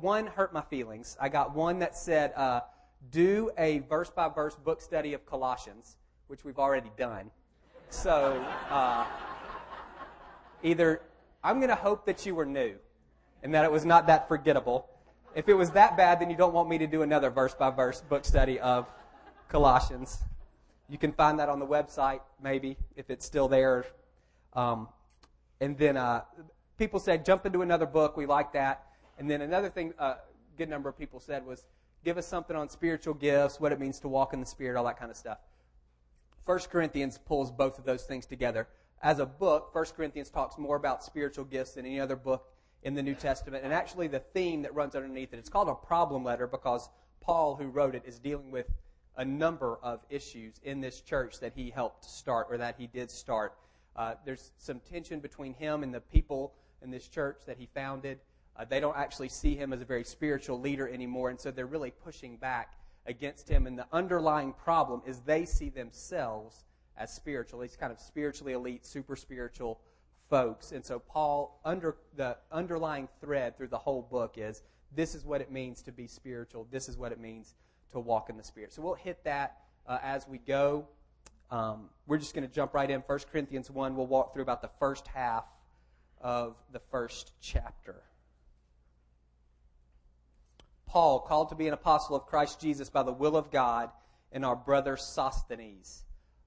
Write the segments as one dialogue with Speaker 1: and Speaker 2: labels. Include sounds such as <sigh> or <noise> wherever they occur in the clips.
Speaker 1: one hurt my feelings. I got one that said, uh, do a verse by verse book study of Colossians, which we've already done. So, uh, either I'm going to hope that you were new and that it was not that forgettable. If it was that bad, then you don't want me to do another verse by verse book study of Colossians. You can find that on the website, maybe, if it's still there. Um, and then uh, people said, jump into another book. We like that. And then another thing a uh, good number of people said was, give us something on spiritual gifts, what it means to walk in the Spirit, all that kind of stuff. 1 Corinthians pulls both of those things together. As a book, 1 Corinthians talks more about spiritual gifts than any other book in the New Testament. And actually, the theme that runs underneath it, it's called a problem letter because Paul, who wrote it, is dealing with a number of issues in this church that he helped start or that he did start. Uh, there's some tension between him and the people in this church that he founded. Uh, they don't actually see him as a very spiritual leader anymore, and so they're really pushing back against him. And the underlying problem is they see themselves as spiritual, these kind of spiritually elite, super spiritual folks. And so Paul, under the underlying thread through the whole book is this is what it means to be spiritual. This is what it means to walk in the Spirit. So we'll hit that uh, as we go. Um, we're just going to jump right in. 1 Corinthians 1, we'll walk through about the first half of the first chapter. Paul, called to be an apostle of Christ Jesus by the will of God, and our brother Sosthenes.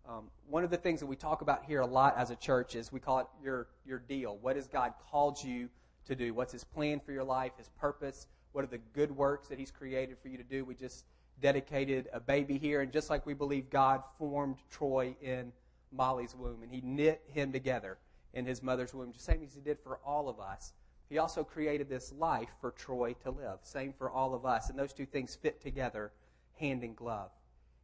Speaker 1: Um, one of the things that we talk about here a lot as a church is we call it your, your deal. What has God called you to do? What's His plan for your life, His purpose? What are the good works that He's created for you to do? We just dedicated a baby here, and just like we believe God formed Troy in Molly's womb, and He knit him together in his mother's womb, just same as He did for all of us. He also created this life for Troy to live. Same for all of us. And those two things fit together hand in glove.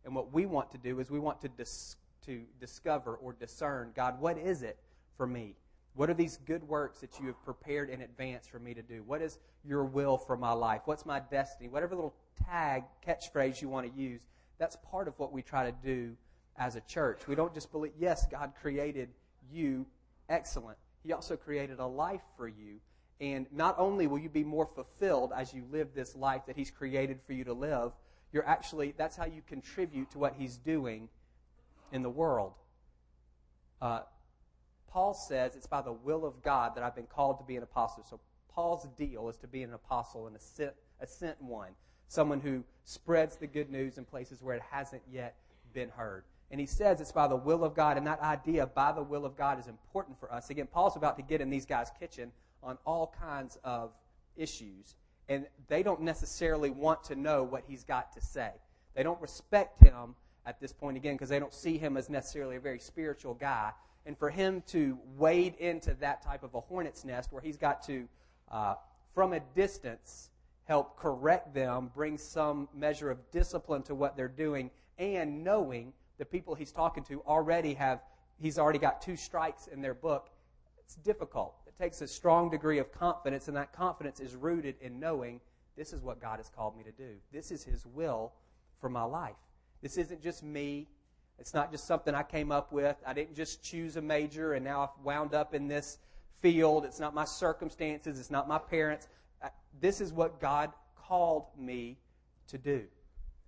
Speaker 1: And what we want to do is we want to, dis- to discover or discern God, what is it for me? What are these good works that you have prepared in advance for me to do? What is your will for my life? What's my destiny? Whatever little tag, catchphrase you want to use, that's part of what we try to do as a church. We don't just believe, yes, God created you excellent. He also created a life for you and not only will you be more fulfilled as you live this life that He's created for you to live, you're actually, that's how you contribute to what He's doing in the world. Uh, Paul says it's by the will of God that I've been called to be an apostle. So Paul's deal is to be an apostle and a sent, a sent one, someone who spreads the good news in places where it hasn't yet been heard. And he says it's by the will of God, and that idea by the will of God is important for us. Again, Paul's about to get in these guys' kitchen on all kinds of issues, and they don't necessarily want to know what he's got to say. They don't respect him at this point again because they don't see him as necessarily a very spiritual guy. And for him to wade into that type of a hornet's nest where he's got to, uh, from a distance, help correct them, bring some measure of discipline to what they're doing, and knowing the people he's talking to already have, he's already got two strikes in their book, it's difficult takes a strong degree of confidence, and that confidence is rooted in knowing this is what God has called me to do. This is His will for my life. This isn't just me. It's not just something I came up with. I didn't just choose a major and now I've wound up in this field. It's not my circumstances. It's not my parents. Uh, this is what God called me to do.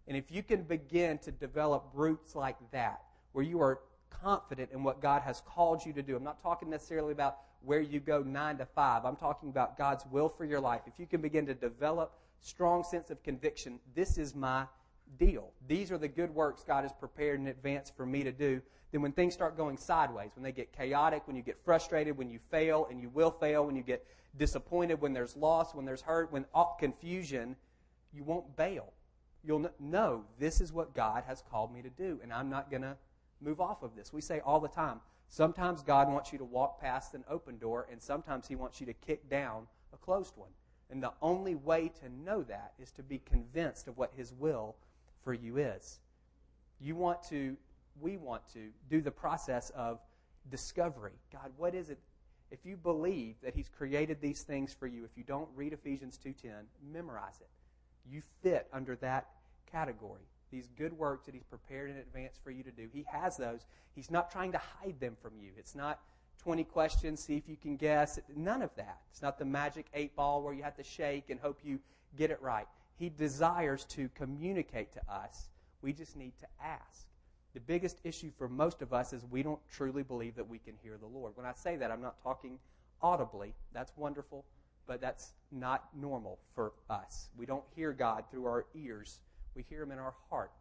Speaker 1: And if you can begin to develop roots like that, where you are confident in what God has called you to do, I'm not talking necessarily about where you go nine to five. I'm talking about God's will for your life. If you can begin to develop strong sense of conviction, this is my deal. These are the good works God has prepared in advance for me to do. Then when things start going sideways, when they get chaotic, when you get frustrated, when you fail, and you will fail, when you get disappointed, when there's loss, when there's hurt, when confusion, you won't bail. You'll know this is what God has called me to do, and I'm not going to move off of this. We say all the time, Sometimes God wants you to walk past an open door, and sometimes He wants you to kick down a closed one. And the only way to know that is to be convinced of what His will for you is. You want to, we want to, do the process of discovery. God, what is it? If you believe that He's created these things for you, if you don't read Ephesians 2.10, memorize it. You fit under that category these good works that He's prepared in advance for you to do. He has those. He's not trying to hide them from you. It's not 20 questions, see if you can guess. None of that. It's not the magic eight ball where you have to shake and hope you get it right. He desires to communicate to us. We just need to ask. The biggest issue for most of us is we don't truly believe that we can hear the Lord. When I say that, I'm not talking audibly. That's wonderful, but that's not normal for us. We don't hear God through our ears, we hear Him in our heart.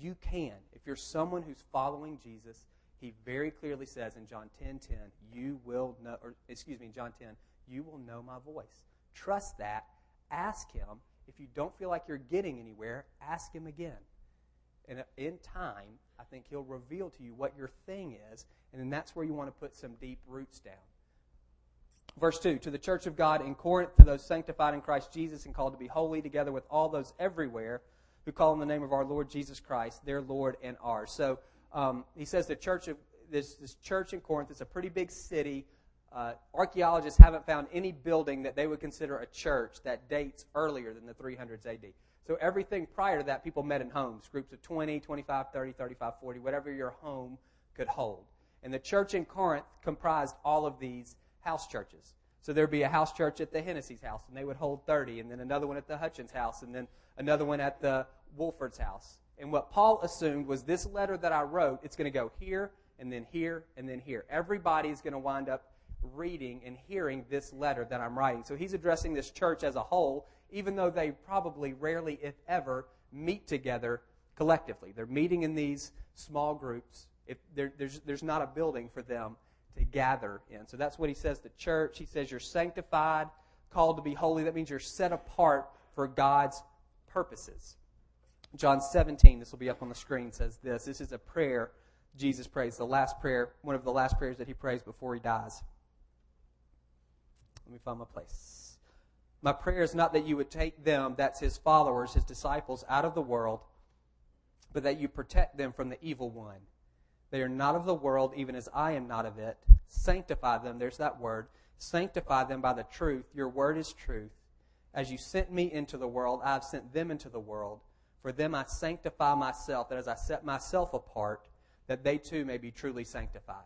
Speaker 1: You can. If you're someone who's following Jesus, He very clearly says in John 10 10, you will know, or excuse me, John 10, you will know my voice. Trust that. Ask Him. If you don't feel like you're getting anywhere, ask Him again. And in time, I think He'll reveal to you what your thing is, and then that's where you want to put some deep roots down. Verse 2 To the church of God in Corinth, to those sanctified in Christ Jesus and called to be holy, together with all those everywhere who call on the name of our Lord Jesus Christ, their Lord and ours. So um, he says the church of this, this church in Corinth is a pretty big city. Uh, archaeologists haven't found any building that they would consider a church that dates earlier than the 300s AD. So everything prior to that, people met in homes, groups of 20, 25, 30, 35, 40, whatever your home could hold. And the church in Corinth comprised all of these house churches. So there'd be a house church at the Hennessy's house, and they would hold 30, and then another one at the Hutchins house, and then another one at the Wolford's house. And what Paul assumed was this letter that I wrote, it's going to go here, and then here, and then here. Everybody is going to wind up reading and hearing this letter that I'm writing. So he's addressing this church as a whole, even though they probably rarely, if ever, meet together collectively. They're meeting in these small groups. If there's, there's not a building for them to gather in. So that's what he says to church. He says you're sanctified, called to be holy. That means you're set apart for God's purposes. John 17, this will be up on the screen, says this. This is a prayer Jesus prays, the last prayer, one of the last prayers that he prays before he dies. Let me find my place. My prayer is not that you would take them, that's his followers, his disciples, out of the world, but that you protect them from the evil one. They are not of the world, even as I am not of it. Sanctify them, there's that word. Sanctify them by the truth. Your word is truth. As you sent me into the world, I have sent them into the world. For them I sanctify myself, that as I set myself apart, that they too may be truly sanctified.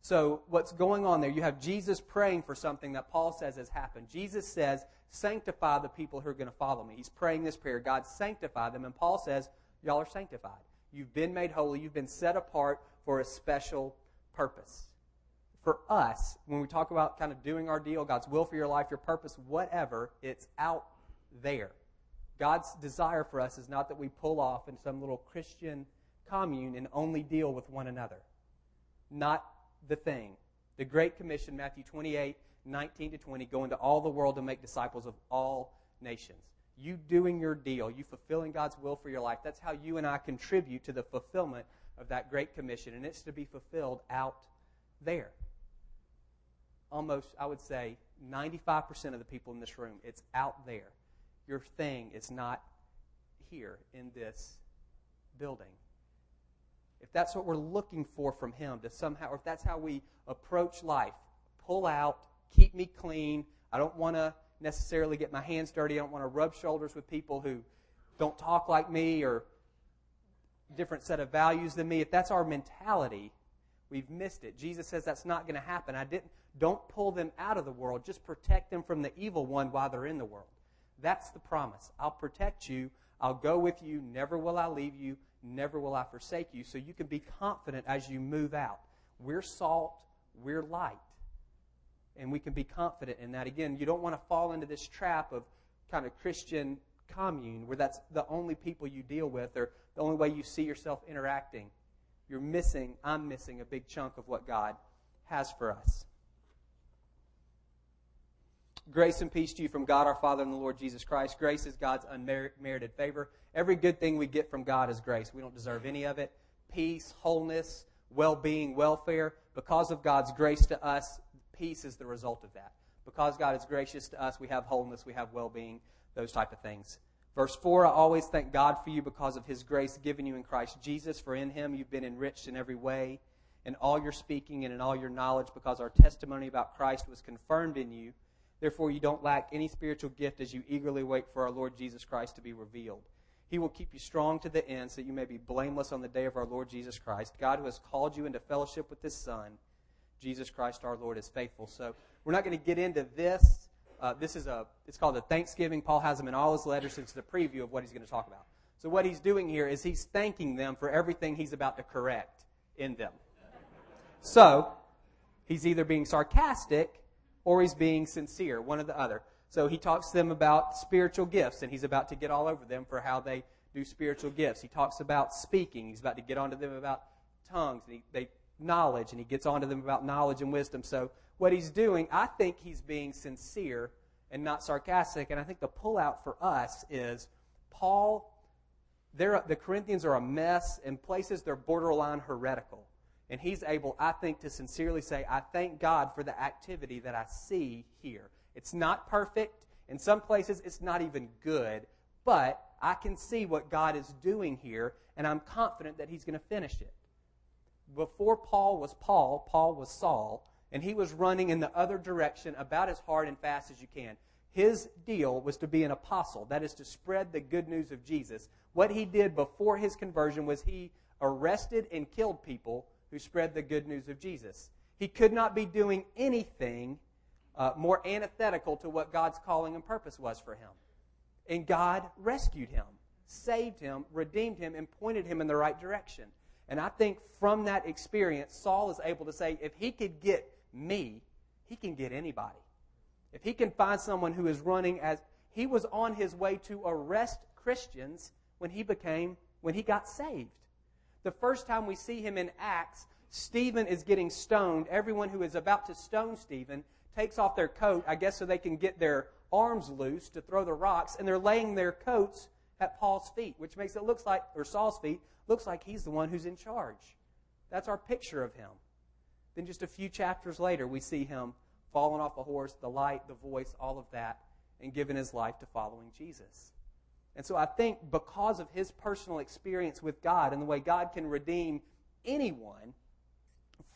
Speaker 1: So, what's going on there? You have Jesus praying for something that Paul says has happened. Jesus says, Sanctify the people who are going to follow me. He's praying this prayer God, sanctify them. And Paul says, Y'all are sanctified. You've been made holy. You've been set apart for a special purpose. For us, when we talk about kind of doing our deal, God's will for your life, your purpose, whatever, it's out there. God's desire for us is not that we pull off in some little Christian commune and only deal with one another. Not the thing. The Great Commission, Matthew 28, 19 to 20, go into all the world to make disciples of all nations. You doing your deal, you fulfilling God's will for your life, that's how you and I contribute to the fulfillment of that Great Commission, and it's to be fulfilled out there. Almost, I would say, 95% of the people in this room, it's out there. Your thing is not here in this building. If that's what we're looking for from Him, to somehow, or if that's how we approach life, pull out, keep me clean. I don't want to necessarily get my hands dirty. I don't want to rub shoulders with people who don't talk like me or different set of values than me, if that's our mentality, we've missed it. Jesus says that's not going to happen. I didn't don't pull them out of the world, just protect them from the evil one while they're in the world. That's the promise. I'll protect you. I'll go with you. Never will I leave you. Never will I forsake you. So you can be confident as you move out. We're salt, we're light. And we can be confident in that. Again, you don't want to fall into this trap of kind of Christian commune where that's the only people you deal with or the only way you see yourself interacting, you're missing, I'm missing a big chunk of what God has for us. Grace and peace to you from God our Father and the Lord Jesus Christ. Grace is God's unmerited favor. Every good thing we get from God is grace. We don't deserve any of it. Peace, wholeness, well being, welfare. Because of God's grace to us, peace is the result of that. Because God is gracious to us, we have wholeness, we have well being, those type of things. Verse 4 I always thank God for you because of his grace given you in Christ Jesus, for in him you've been enriched in every way, in all your speaking and in all your knowledge, because our testimony about Christ was confirmed in you. Therefore, you don't lack any spiritual gift as you eagerly wait for our Lord Jesus Christ to be revealed. He will keep you strong to the end so that you may be blameless on the day of our Lord Jesus Christ. God, who has called you into fellowship with his Son, Jesus Christ our Lord is faithful. So we're not going to get into this. Uh, this is a, it's called a Thanksgiving. Paul has them in all his letters. It's the preview of what he's going to talk about. So what he's doing here is he's thanking them for everything he's about to correct in them. So he's either being sarcastic or he's being sincere, one or the other. So he talks to them about spiritual gifts, and he's about to get all over them for how they do spiritual gifts. He talks about speaking. He's about to get onto them about tongues, he, they knowledge, and he gets onto them about knowledge and wisdom. So what he's doing, I think he's being sincere and not sarcastic. And I think the pullout for us is Paul. The Corinthians are a mess. In places, they're borderline heretical. And he's able, I think, to sincerely say, I thank God for the activity that I see here. It's not perfect. In some places, it's not even good. But I can see what God is doing here, and I'm confident that he's going to finish it. Before Paul was Paul, Paul was Saul, and he was running in the other direction about as hard and fast as you can. His deal was to be an apostle, that is to spread the good news of Jesus. What he did before his conversion was he arrested and killed people who spread the good news of Jesus. He could not be doing anything uh, more antithetical to what God's calling and purpose was for him. And God rescued him, saved him, redeemed him, and pointed him in the right direction. And I think from that experience, Saul is able to say, if he could get me, he can get anybody. If he can find someone who is running as he was on his way to arrest Christians when he became, when he got saved. The first time we see him in Acts, Stephen is getting stoned. Everyone who is about to stone Stephen takes off their coat, I guess so they can get their arms loose to throw the rocks, and they're laying their coats at Paul's feet, which makes it look like, or Saul's feet, looks like he's the one who's in charge. That's our picture of him. Then just a few chapters later, we see him falling off a horse, the light, the voice, all of that, and giving his life to following Jesus. And so I think because of his personal experience with God and the way God can redeem anyone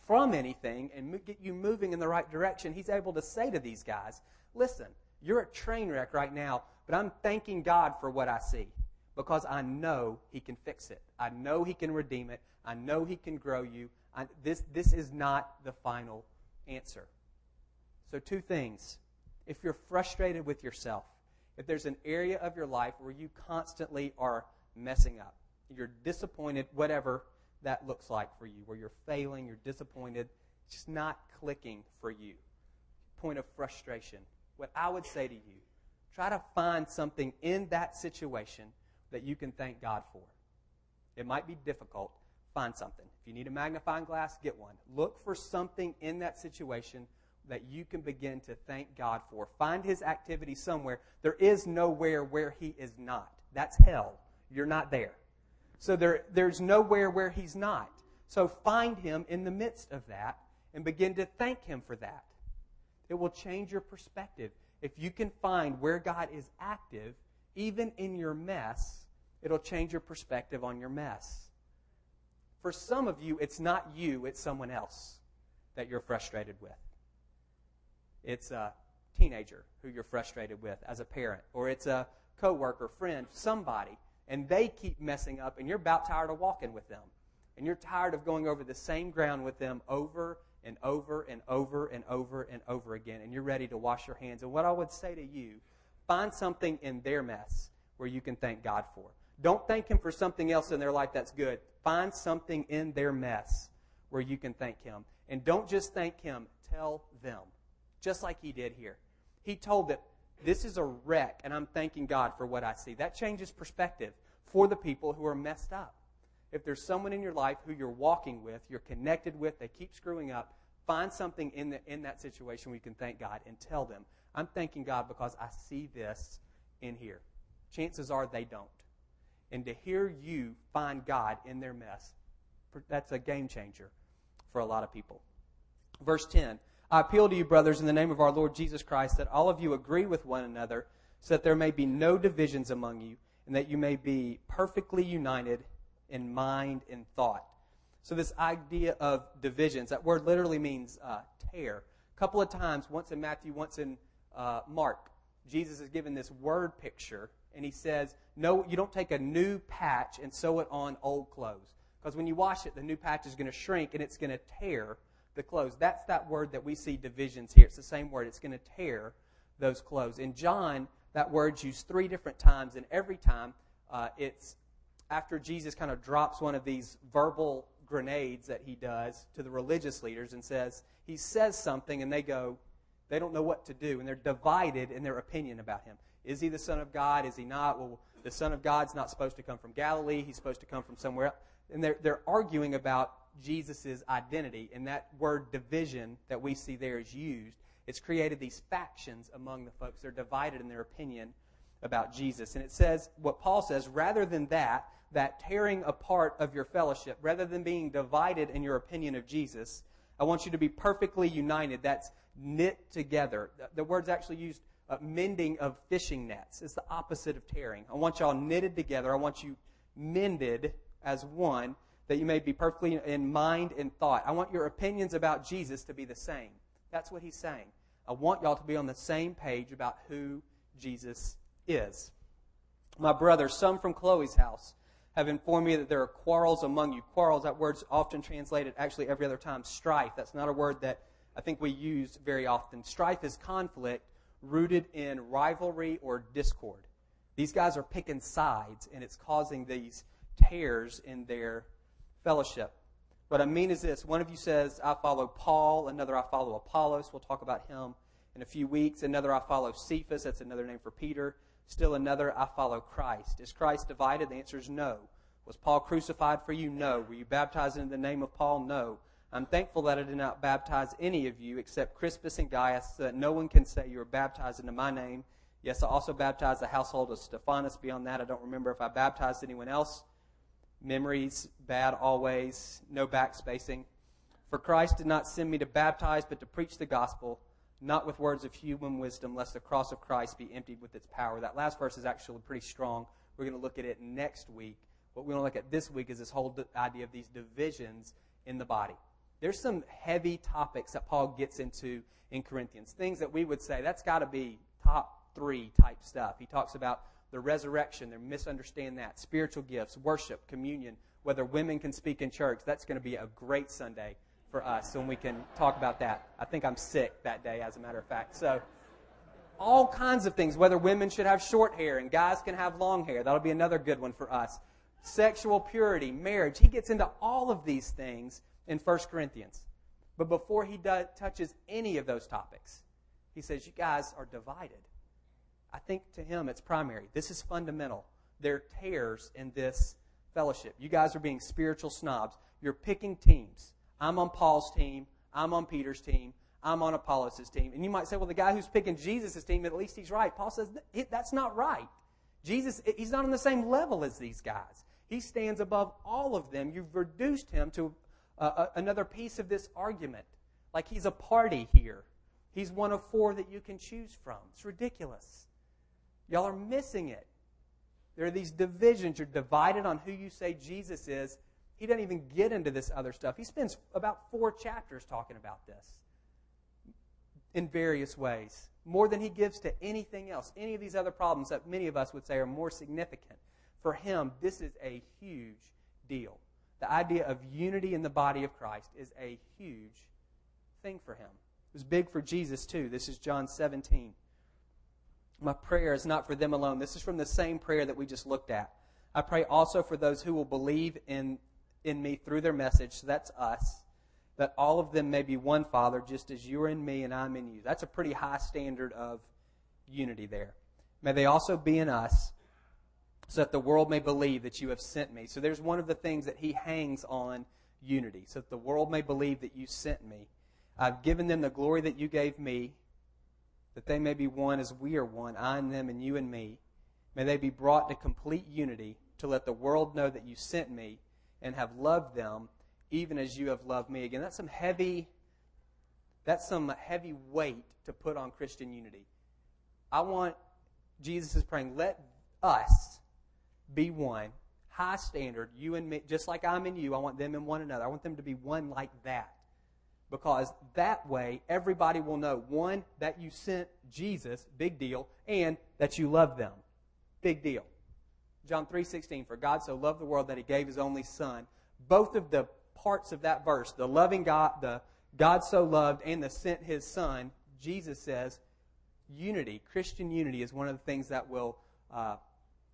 Speaker 1: from anything and get you moving in the right direction, he's able to say to these guys, listen, you're a train wreck right now, but I'm thanking God for what I see because I know He can fix it. I know He can redeem it. I know He can grow you. I, this, this is not the final answer. So, two things. If you're frustrated with yourself, if there's an area of your life where you constantly are messing up, you're disappointed, whatever that looks like for you, where you're failing, you're disappointed, it's just not clicking for you. Point of frustration what I would say to you try to find something in that situation that you can thank God for. It might be difficult. Find something. If you need a magnifying glass, get one. Look for something in that situation that you can begin to thank God for. Find His activity somewhere. There is nowhere where He is not. That's hell. You're not there. So there, there's nowhere where He's not. So find Him in the midst of that and begin to thank Him for that. It will change your perspective. If you can find where God is active, even in your mess, it'll change your perspective on your mess. For some of you, it's not you, it's someone else that you're frustrated with. It's a teenager who you're frustrated with as a parent, or it's a coworker, friend, somebody, and they keep messing up, and you're about tired of walking with them. And you're tired of going over the same ground with them over and over and over and over and over again, and you're ready to wash your hands. And what I would say to you, find something in their mess where you can thank God for. Don't thank Him for something else in their life that's good. Find something in their mess where you can thank Him. And don't just thank Him, tell them, just like He did here. He told them, this is a wreck, and I'm thanking God for what I see. That changes perspective for the people who are messed up. If there's someone in your life who you're walking with, you're connected with, they keep screwing up, find something in, the, in that situation where you can thank God and tell them, I'm thanking God because I see this in here. Chances are they don't. And to hear you find God in their mess, that's a game changer for a lot of people. Verse 10 I appeal to you, brothers, in the name of our Lord Jesus Christ, that all of you agree with one another, so that there may be no divisions among you, and that you may be perfectly united in mind and thought. So, this idea of divisions, that word literally means uh, tear. A couple of times, once in Matthew, once in uh, Mark, Jesus is given this word picture, and he says, No, you don't take a new patch and sew it on old clothes. Because when you wash it, the new patch is going to shrink and it's going to tear the clothes. That's that word that we see divisions here. It's the same word. It's going to tear those clothes. In John, that word's used three different times, and every time uh, it's after Jesus kind of drops one of these verbal grenades that he does to the religious leaders and says, he says something, and they go, they don't know what to do, and they're divided in their opinion about him. Is he the Son of God? Is he not? Well, the Son of God's not supposed to come from Galilee. He's supposed to come from somewhere else. And they're, they're arguing about Jesus' identity, and that word division that we see there is used. It's created these factions among the folks. They're divided in their opinion about Jesus. And it says, what Paul says, rather than that, that tearing apart of your fellowship, rather than being divided in your opinion of Jesus, I want you to be perfectly united. That's knit together. The word's actually used uh, mending of fishing nets. It's the opposite of tearing. I want y'all knitted together. I want you mended as one, that you may be perfectly in mind and thought. I want your opinions about Jesus to be the same. That's what he's saying. I want y'all to be on the same page about who Jesus is. My brothers, some from Chloe's house, have informed me that there are quarrels among you. Quarrels, that word's often translated actually every other time strife. That's not a word that I think we use very often. Strife is conflict rooted in rivalry or discord. These guys are picking sides, and it's causing these tears in their fellowship. What I mean is this one of you says, I follow Paul, another, I follow Apollos. We'll talk about him in a few weeks. Another, I follow Cephas. That's another name for Peter. Still another, I follow Christ. Is Christ divided? The answer is no. Was Paul crucified for you? No. Were you baptized in the name of Paul? No. I'm thankful that I did not baptize any of you except Crispus and Gaius, so that no one can say you were baptized into my name. Yes, I also baptized the household of Stephanas. Beyond that, I don't remember if I baptized anyone else. Memories, bad always, no backspacing. For Christ did not send me to baptize, but to preach the gospel not with words of human wisdom, lest the cross of Christ be emptied with its power. That last verse is actually pretty strong. We're going to look at it next week. What we want to look at this week is this whole idea of these divisions in the body. There's some heavy topics that Paul gets into in Corinthians, things that we would say that's got to be top three type stuff. He talks about the resurrection, they misunderstand that, spiritual gifts, worship, communion, whether women can speak in church. That's going to be a great Sunday for us and we can talk about that. I think I'm sick that day, as a matter of fact. So, all kinds of things, whether women should have short hair and guys can have long hair. That'll be another good one for us. Sexual purity, marriage. He gets into all of these things in 1 Corinthians. But before he touches any of those topics, he says, You guys are divided. I think to him it's primary. This is fundamental. There are tears in this fellowship. You guys are being spiritual snobs. You're picking teams. I'm on Paul's team. I'm on Peter's team. I'm on Apollos' team. And you might say, well, the guy who's picking Jesus' team, at least he's right. Paul says that's not right. Jesus, he's not on the same level as these guys. He stands above all of them. You've reduced him to uh, another piece of this argument. Like he's a party here. He's one of four that you can choose from. It's ridiculous. Y'all are missing it. There are these divisions. You're divided on who you say Jesus is, he doesn't even get into this other stuff. He spends about four chapters talking about this in various ways, more than he gives to anything else, any of these other problems that many of us would say are more significant. For him, this is a huge deal. The idea of unity in the body of Christ is a huge thing for him. It was big for Jesus, too. This is John 17. My prayer is not for them alone. This is from the same prayer that we just looked at. I pray also for those who will believe in in me through their message, so that's us, that all of them may be one, Father, just as you are in me and I'm in you. That's a pretty high standard of unity there. May they also be in us, so that the world may believe that you have sent me. So there's one of the things that he hangs on unity, so that the world may believe that you sent me. I've given them the glory that you gave me, that they may be one as we are one, I and them and you and me. May they be brought to complete unity to let the world know that you sent me and have loved them even as you have loved me. Again, that's some heavy that's some heavy weight to put on Christian unity. I want Jesus is praying, let us be one. High standard, you and me, just like I'm in you, I want them in one another. I want them to be one like that. Because that way, everybody will know one, that you sent Jesus, big deal, and that you love them, big deal. John 3:16 for God so loved the world that he gave his only son. Both of the parts of that verse, the loving God, the God so loved and the sent his son, Jesus says, unity, Christian unity, is one of the things that will uh,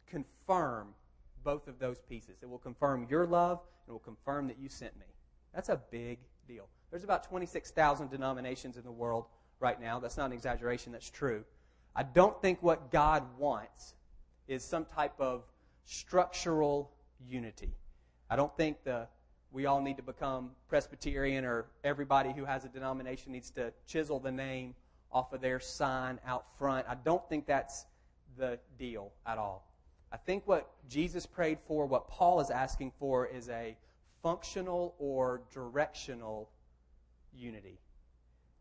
Speaker 1: confirm both of those pieces. It will confirm your love, and it will confirm that you sent me. That's a big deal. There's about 26,000 denominations in the world right now. That's not an exaggeration, that's true. I don't think what God wants is some type of structural unity. I don't think the we all need to become Presbyterian or everybody who has a denomination needs to chisel the name off of their sign out front. I don't think that's the deal at all. I think what Jesus prayed for, what Paul is asking for, is a functional or directional unity.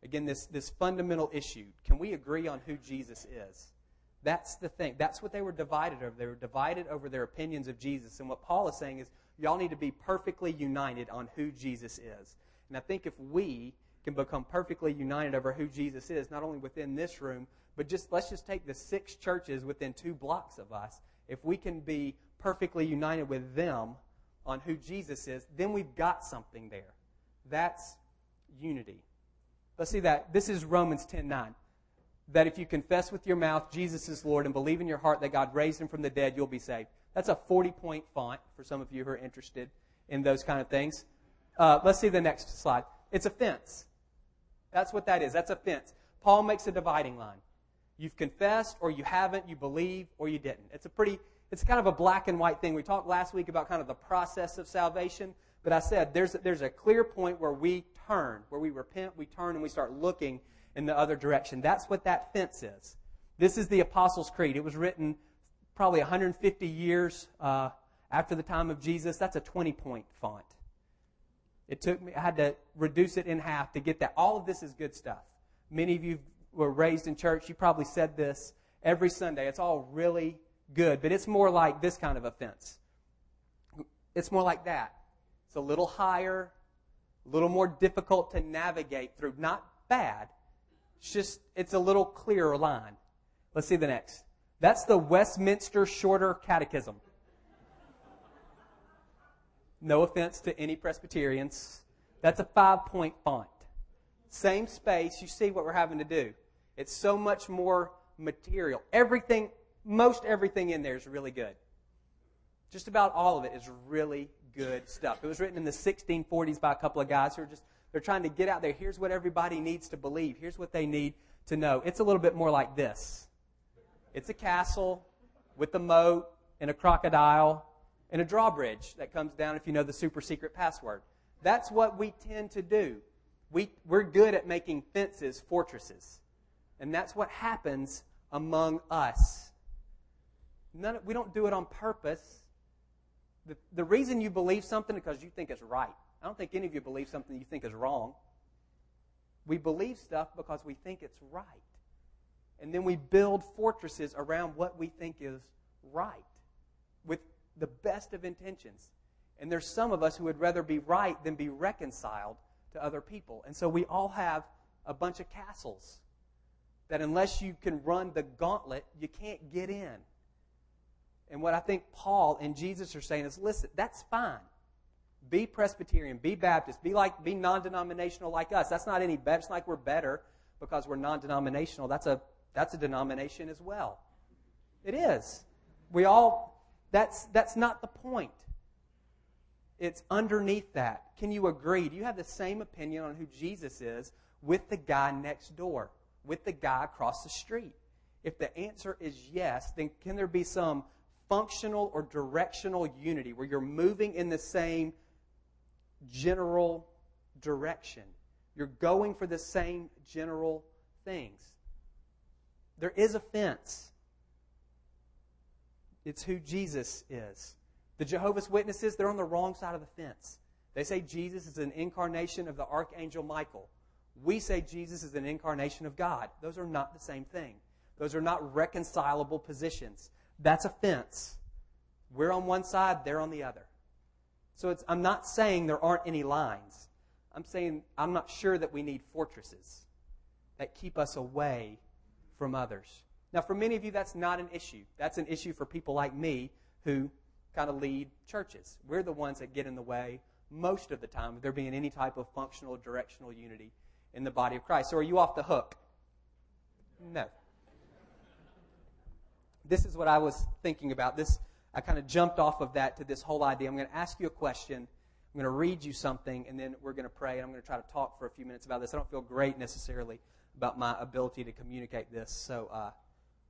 Speaker 1: Again, this, this fundamental issue. Can we agree on who Jesus is? That's the thing. That's what they were divided over. They were divided over their opinions of Jesus. And what Paul is saying is, y'all need to be perfectly united on who Jesus is. And I think if we can become perfectly united over who Jesus is, not only within this room, but just let's just take the six churches within two blocks of us. If we can be perfectly united with them on who Jesus is, then we've got something there. That's unity. Let's see that. This is Romans 10 9. That if you confess with your mouth Jesus is Lord and believe in your heart that God raised him from the dead, you'll be saved. That's a 40 point font for some of you who are interested in those kind of things. Uh, let's see the next slide. It's a fence. That's what that is. That's a fence. Paul makes a dividing line. You've confessed, or you haven't, you believe, or you didn't. It's a pretty, it's kind of a black and white thing. We talked last week about kind of the process of salvation, but I said there's, there's a clear point where we turn, where we repent, we turn, and we start looking in the other direction. That's what that fence is. This is the Apostles' Creed. It was written probably 150 years uh, after the time of Jesus. That's a 20 point font. It took me, I had to reduce it in half to get that. All of this is good stuff. Many of you were raised in church. You probably said this every Sunday. It's all really good, but it's more like this kind of offense. It's more like that. It's a little higher, a little more difficult to navigate through. Not bad. It's just, it's a little clearer line. Let's see the next. That's the Westminster Shorter Catechism. No offense to any Presbyterians. That's a five point font. Same space. You see what we're having to do. It's so much more material. Everything, most everything in there is really good. Just about all of it is really good stuff. It was written in the 1640s by a couple of guys who are just, they're trying to get out there. Here's what everybody needs to believe. Here's what they need to know. It's a little bit more like this. It's a castle with a moat and a crocodile and a drawbridge that comes down if you know the super secret password. That's what we tend to do. We, we're good at making fences fortresses. And that's what happens among us. None, we don't do it on purpose. The, the reason you believe something is because you think it's right. I don't think any of you believe something you think is wrong. We believe stuff because we think it's right. And then we build fortresses around what we think is right with the best of intentions. And there's some of us who would rather be right than be reconciled to other people. And so we all have a bunch of castles that unless you can run the gauntlet, you can't get in. And what I think Paul and Jesus are saying is listen, that's fine. Be Presbyterian, be Baptist, be like be non-denominational like us. That's not any better. It's like we're better because we're non-denominational. That's a that's a denomination as well. It is. We all, that's, that's not the point. It's underneath that. Can you agree? Do you have the same opinion on who Jesus is with the guy next door, with the guy across the street? If the answer is yes, then can there be some functional or directional unity where you're moving in the same general direction? You're going for the same general things. There is offense. It's who Jesus is. The Jehovah's Witnesses, they're on the wrong side of the fence. They say Jesus is an incarnation of the archangel Michael. We say Jesus is an incarnation of God. Those are not the same thing. Those are not reconcilable positions. That's offense. We're on one side, they're on the other. So I'm not saying there aren't any lines. I'm saying I'm not sure that we need fortresses that keep us away from others. Now, for many of you, that's not an issue. That's an issue for people like me who kind of lead churches. We're the ones that get in the way most of the time of there being any type of functional, directional unity in the body of Christ. So are you off the hook? No. This is what I was thinking about. This I kind of jumped off of that to this whole idea. I'm going to ask you a question. I'm going to read you something, and then we're going to pray. And I'm going to try to talk for a few minutes about this. I don't feel great necessarily about my ability to communicate this, so uh,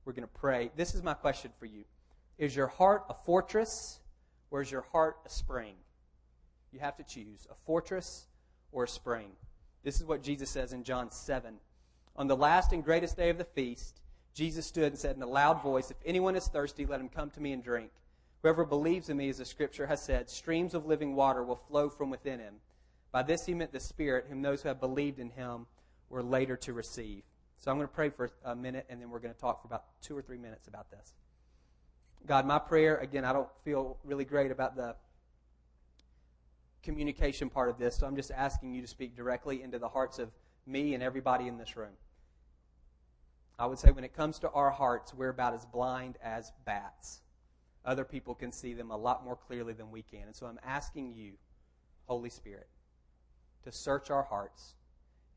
Speaker 1: we're going to pray. This is my question for you: Is your heart a fortress, or is your heart a spring? You have to choose a fortress or a spring. This is what Jesus says in John 7. On the last and greatest day of the feast, Jesus stood and said in a loud voice, If anyone is thirsty, let him come to me and drink. Whoever believes in me, as the scripture has said, streams of living water will flow from within him. By this he meant the Spirit, whom those who have believed in him were later to receive. So I'm going to pray for a minute, and then we're going to talk for about two or three minutes about this. God, my prayer, again, I don't feel really great about the communication part of this, so I'm just asking you to speak directly into the hearts of me and everybody in this room. I would say when it comes to our hearts, we're about as blind as bats. Other people can see them a lot more clearly than we can. And so I'm asking you, Holy Spirit, to search our hearts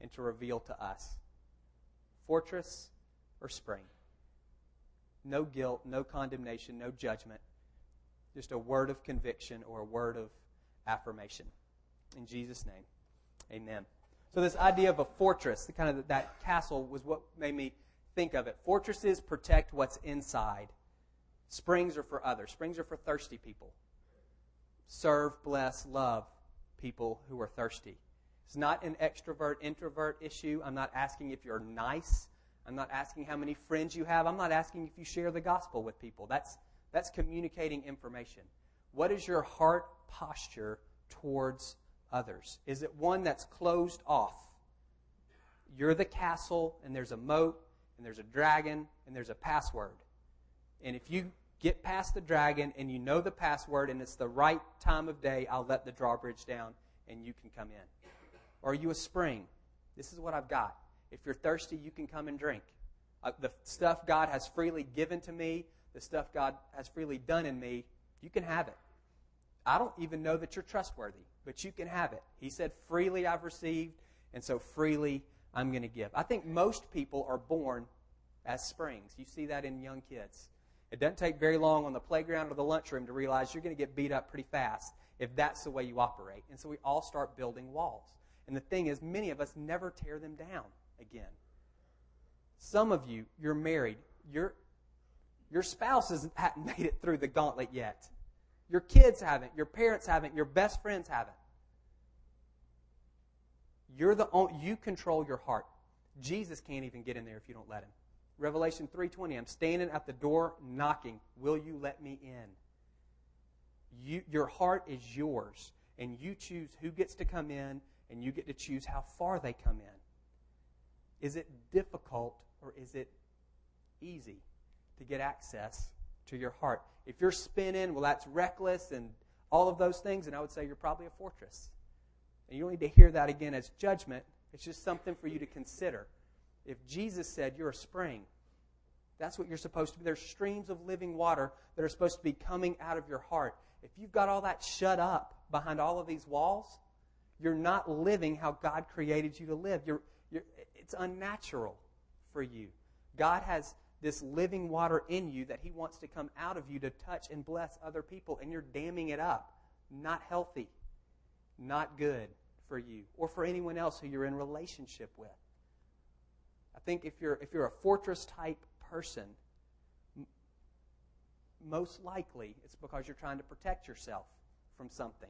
Speaker 1: and to reveal to us fortress or spring. No guilt, no condemnation, no judgment. Just a word of conviction or a word of affirmation. In Jesus' name, amen. So, this idea of a fortress, the kind of that castle, was what made me think of it. Fortresses protect what's inside. Springs are for others. Springs are for thirsty people. Serve, bless, love people who are thirsty. It's not an extrovert introvert issue. I'm not asking if you're nice. I'm not asking how many friends you have. I'm not asking if you share the gospel with people. That's, that's communicating information. What is your heart posture towards others? Is it one that's closed off? You're the castle, and there's a moat, and there's a dragon, and there's a password. And if you get past the dragon and you know the password and it's the right time of day, I'll let the drawbridge down and you can come in. Or are you a spring? This is what I've got. If you're thirsty, you can come and drink. Uh, the stuff God has freely given to me, the stuff God has freely done in me, you can have it. I don't even know that you're trustworthy, but you can have it. He said, freely I've received, and so freely I'm going to give. I think most people are born as springs. You see that in young kids. It doesn't take very long on the playground or the lunchroom to realize you're going to get beat up pretty fast if that's the way you operate. And so we all start building walls. And the thing is, many of us never tear them down again. Some of you, you're married. Your, your spouse hasn't <laughs> made it through the gauntlet yet. Your kids haven't. Your parents haven't. Your best friends haven't. You're the only, you control your heart. Jesus can't even get in there if you don't let him. Revelation 3:20 I'm standing at the door knocking. Will you let me in? You, your heart is yours and you choose who gets to come in and you get to choose how far they come in. Is it difficult or is it easy to get access to your heart? If you're spinning, well that's reckless and all of those things and I would say you're probably a fortress. And you don't need to hear that again as judgment. It's just something for you to consider. If Jesus said you're a spring, that's what you're supposed to be. There's streams of living water that are supposed to be coming out of your heart. If you've got all that shut up behind all of these walls, you're not living how God created you to live. You're, you're, it's unnatural for you. God has this living water in you that He wants to come out of you to touch and bless other people, and you're damming it up. Not healthy, not good for you or for anyone else who you're in relationship with. I think if you're, if you're a fortress type person, m- most likely it's because you're trying to protect yourself from something.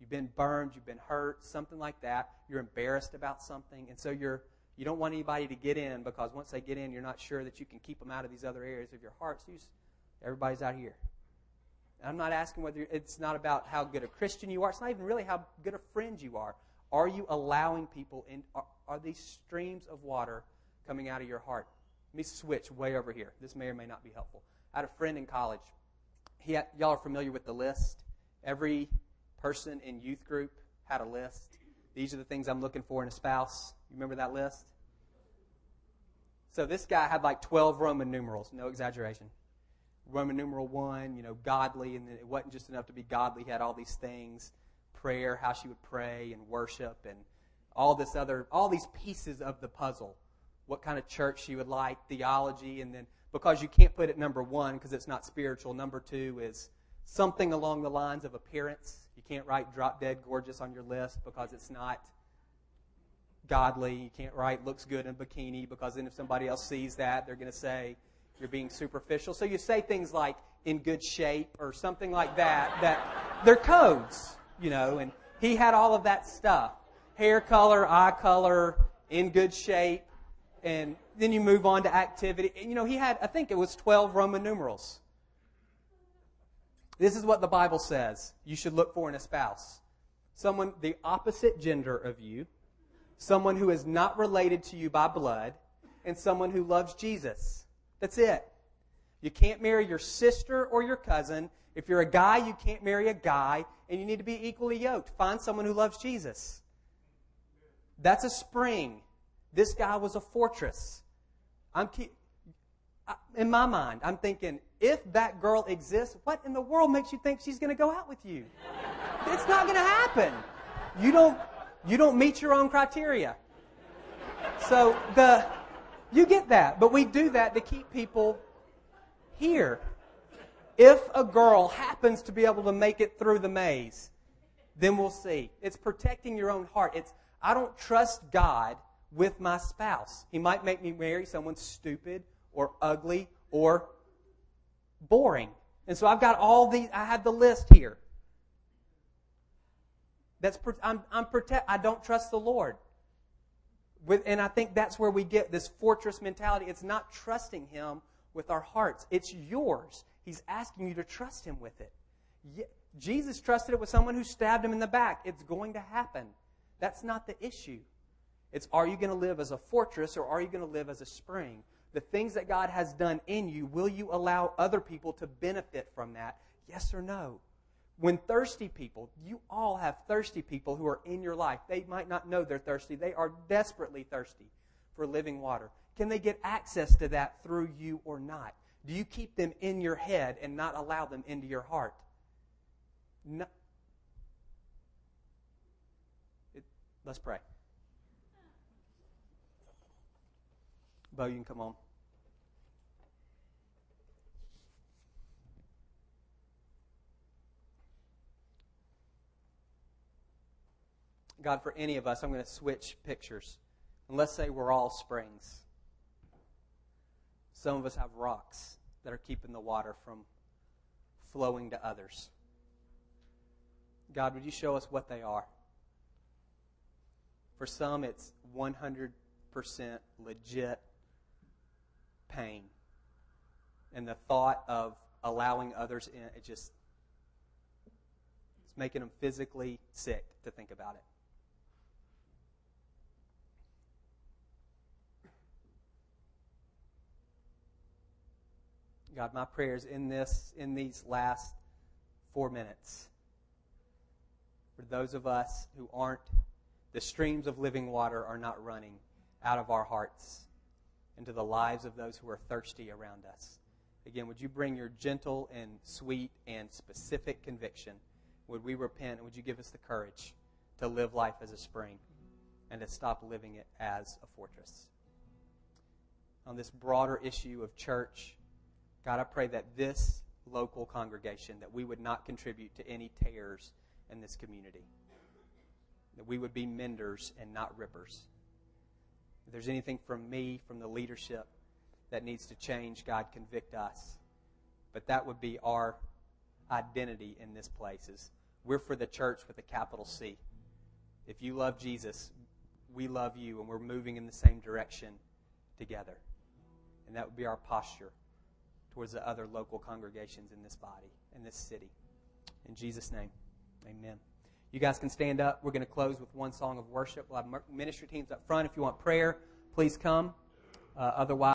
Speaker 1: You've been burned, you've been hurt, something like that. You're embarrassed about something, and so you're you don't want anybody to get in because once they get in, you're not sure that you can keep them out of these other areas of your heart. So you just, everybody's out here. And I'm not asking whether it's not about how good a Christian you are. It's not even really how good a friend you are. Are you allowing people in? Are, are these streams of water coming out of your heart? Let me switch way over here. This may or may not be helpful. I had a friend in college. He had, y'all are familiar with the list. Every person in youth group had a list. These are the things I'm looking for in a spouse. You remember that list? So this guy had like 12 Roman numerals, no exaggeration. Roman numeral one, you know, godly, and it wasn't just enough to be godly. He had all these things prayer, how she would pray and worship, and all this other, all these pieces of the puzzle. What kind of church she would like, theology, and then because you can't put it number one because it's not spiritual. Number two is something along the lines of appearance. You can't write drop dead gorgeous on your list because it's not godly. You can't write looks good in bikini because then if somebody else sees that, they're going to say you're being superficial. So you say things like in good shape or something like that, that they're codes, you know, and he had all of that stuff. Hair color, eye color, in good shape, and then you move on to activity. And, You know, he had, I think it was 12 Roman numerals. This is what the Bible says you should look for in a spouse someone the opposite gender of you, someone who is not related to you by blood, and someone who loves Jesus. That's it. You can't marry your sister or your cousin. If you're a guy, you can't marry a guy, and you need to be equally yoked. Find someone who loves Jesus. That's a spring. This guy was a fortress. I'm keep, in my mind, I'm thinking, if that girl exists, what in the world makes you think she's going to go out with you? It's not going to happen. You don't, you don't meet your own criteria. So the, you get that, but we do that to keep people here. If a girl happens to be able to make it through the maze, then we'll see. It's protecting your own heart. It's, I don't trust God with my spouse. He might make me marry someone stupid or ugly or boring. And so I've got all these, I have the list here. That's, I'm, I'm protect, I don't trust the Lord. With, and I think that's where we get this fortress mentality. It's not trusting Him with our hearts. It's yours. He's asking you to trust Him with it. Jesus trusted it with someone who stabbed him in the back. It's going to happen. That's not the issue. It's are you going to live as a fortress or are you going to live as a spring? The things that God has done in you, will you allow other people to benefit from that? Yes or no? When thirsty people, you all have thirsty people who are in your life. They might not know they're thirsty. They are desperately thirsty for living water. Can they get access to that through you or not? Do you keep them in your head and not allow them into your heart? No. It, let's pray. Bo, you can come on. God, for any of us, I'm going to switch pictures. And let's say we're all springs. Some of us have rocks that are keeping the water from flowing to others. God, would you show us what they are? For some, it's 100% legit pain. And the thought of allowing others in, it just, it's making them physically sick to think about it. God, my prayers in this, in these last four minutes, for those of us who aren't, the streams of living water are not running out of our hearts into the lives of those who are thirsty around us. Again, would you bring your gentle and sweet and specific conviction? Would we repent would you give us the courage to live life as a spring and to stop living it as a fortress? On this broader issue of church, God, I pray that this local congregation, that we would not contribute to any tears in this community. That we would be menders and not rippers. If there's anything from me, from the leadership, that needs to change, God, convict us. But that would be our identity in this place is we're for the church with a capital C. If you love Jesus, we love you, and we're moving in the same direction together. And that would be our posture towards the other local congregations in this body, in this city. In Jesus' name, amen. You guys can stand up. We're going to close with one song of worship. We'll have ministry teams up front. If you want prayer, please come. Uh, otherwise,